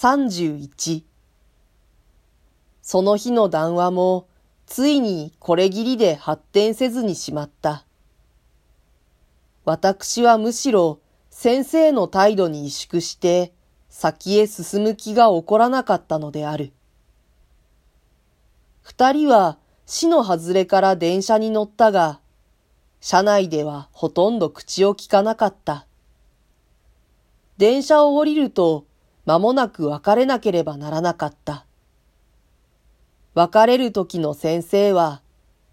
31その日の談話もついにこれぎりで発展せずにしまった。私はむしろ先生の態度に萎縮して先へ進む気が起こらなかったのである。二人は死の外れから電車に乗ったが、車内ではほとんど口を聞かなかった。電車を降りると間もなく別れなければならなかった。別れる時の先生は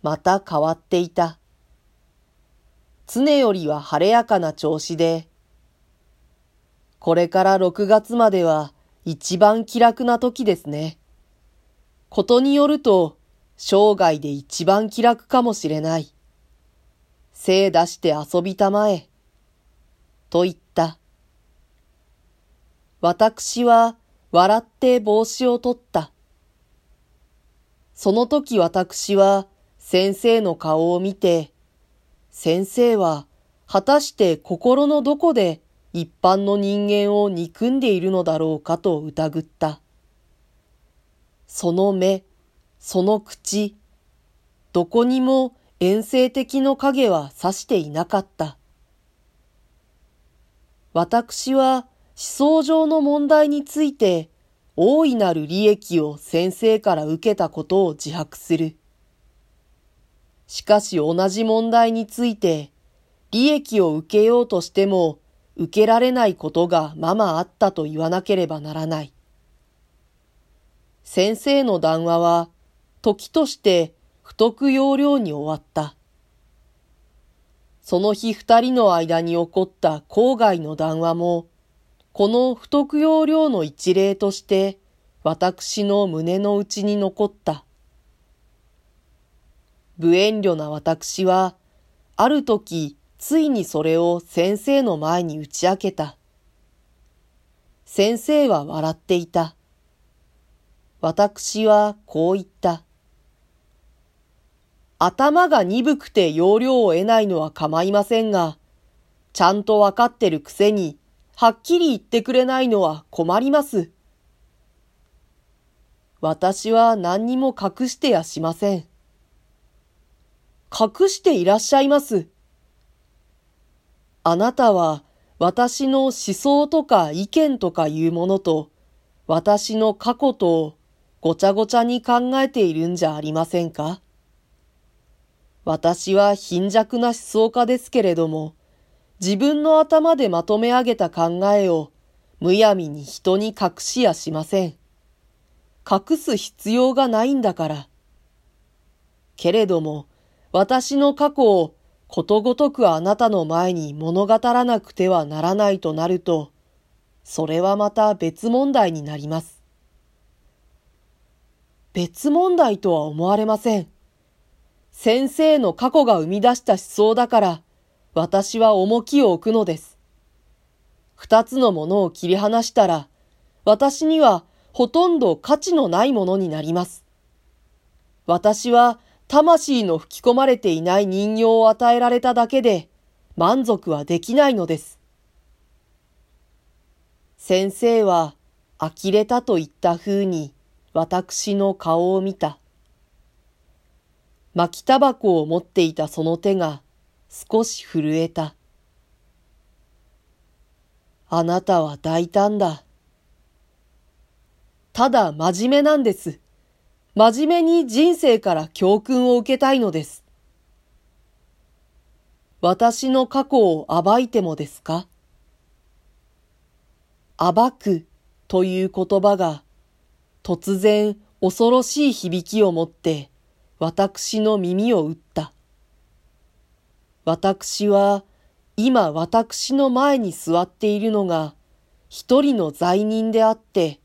また変わっていた。常よりは晴れやかな調子で、これから6月までは一番気楽な時ですね。ことによると、生涯で一番気楽かもしれない。精出して遊びたまえ。と言った。私は笑って帽子を取った。その時私は先生の顔を見て、先生は果たして心のどこで一般の人間を憎んでいるのだろうかと疑った。その目、その口、どこにも遠征的の影は指していなかった。私は思想上の問題について大いなる利益を先生から受けたことを自白する。しかし同じ問題について利益を受けようとしても受けられないことがままあったと言わなければならない。先生の談話は時として不得要領に終わった。その日二人の間に起こった郊外の談話もこの不得要領の一例として、私の胸の内に残った。無遠慮な私は、ある時、ついにそれを先生の前に打ち明けた。先生は笑っていた。私はこう言った。頭が鈍くて要領を得ないのは構いませんが、ちゃんとわかってるくせにはっきり言ってくれないのは困ります。私は何にも隠してやしません。隠していらっしゃいます。あなたは私の思想とか意見とかいうものと私の過去とごちゃごちゃに考えているんじゃありませんか？私は貧弱な思想家ですけれども、自分の頭でまとめ上げた考えをむやみに人に隠しやしません。隠す必要がないんだから。けれども、私の過去をことごとくあなたの前に物語らなくてはならないとなると、それはまた別問題になります。別問題とは思われません。先生の過去が生み出した思想だから、私は重きを置くのです。二つのものを切り離したら、私にはほとんど価値のないものになります。私は魂の吹き込まれていない人形を与えられただけで満足はできないのです。先生は呆れたと言った風に私の顔を見た。巻きタバコを持っていたその手が少し震えた。あなたは大胆だ。ただ真面目なんです。真面目に人生から教訓を受けたいのです。私の過去を暴いてもですか？暴くという言葉が突然恐ろしい響きを持って私の耳を打った。私は今私の前に座っているのが一人の罪人であって、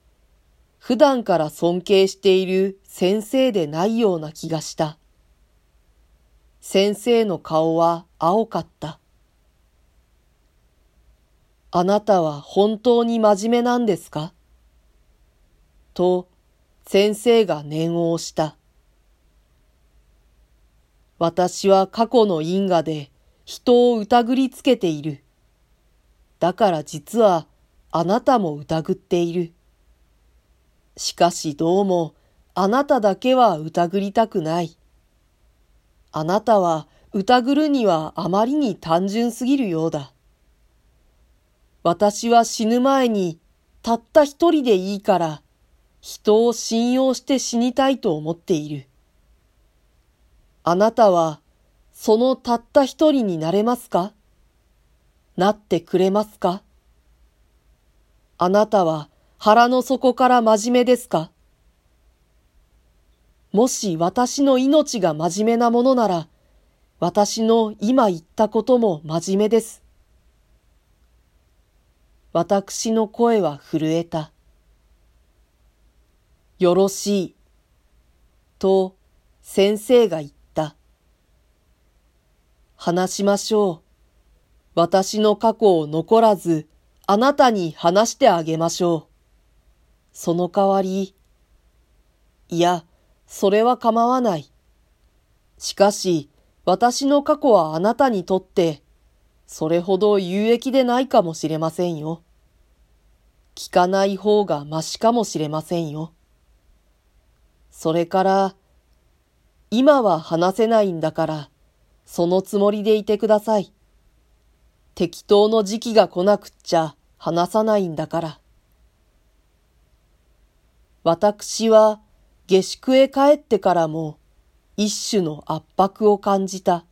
普段から尊敬している先生でないような気がした。先生の顔は青かった。あなたは本当に真面目なんですか？と先生が念を押した。私は過去の因果で人を疑りつけている。だから実はあなたも疑っている。しかしどうも、あなただけは疑りたくない。あなたは疑るにはあまりに単純すぎるようだ。私は死ぬ前にたった一人でいいから人を信用して死にたいと思っている。あなたはそのたった一人になれますか？なってくれますか？あなたは腹の底から真面目ですか？もし私の命が真面目なものなら、私の今言ったことも真面目です。私の声は震えた。よろしい。と先生が言った。話しましょう。私の過去を残らず、あなたに話してあげましょう。その代わり、いや、それは構わない。しかし、私の過去はあなたにとって、それほど有益でないかもしれませんよ。聞かない方がましかもしれませんよ。それから、今は話せないんだから、そのつもりでいてください。適当の時期が来なくっちゃ話さないんだから。私は下宿へ帰ってからも一種の圧迫を感じた。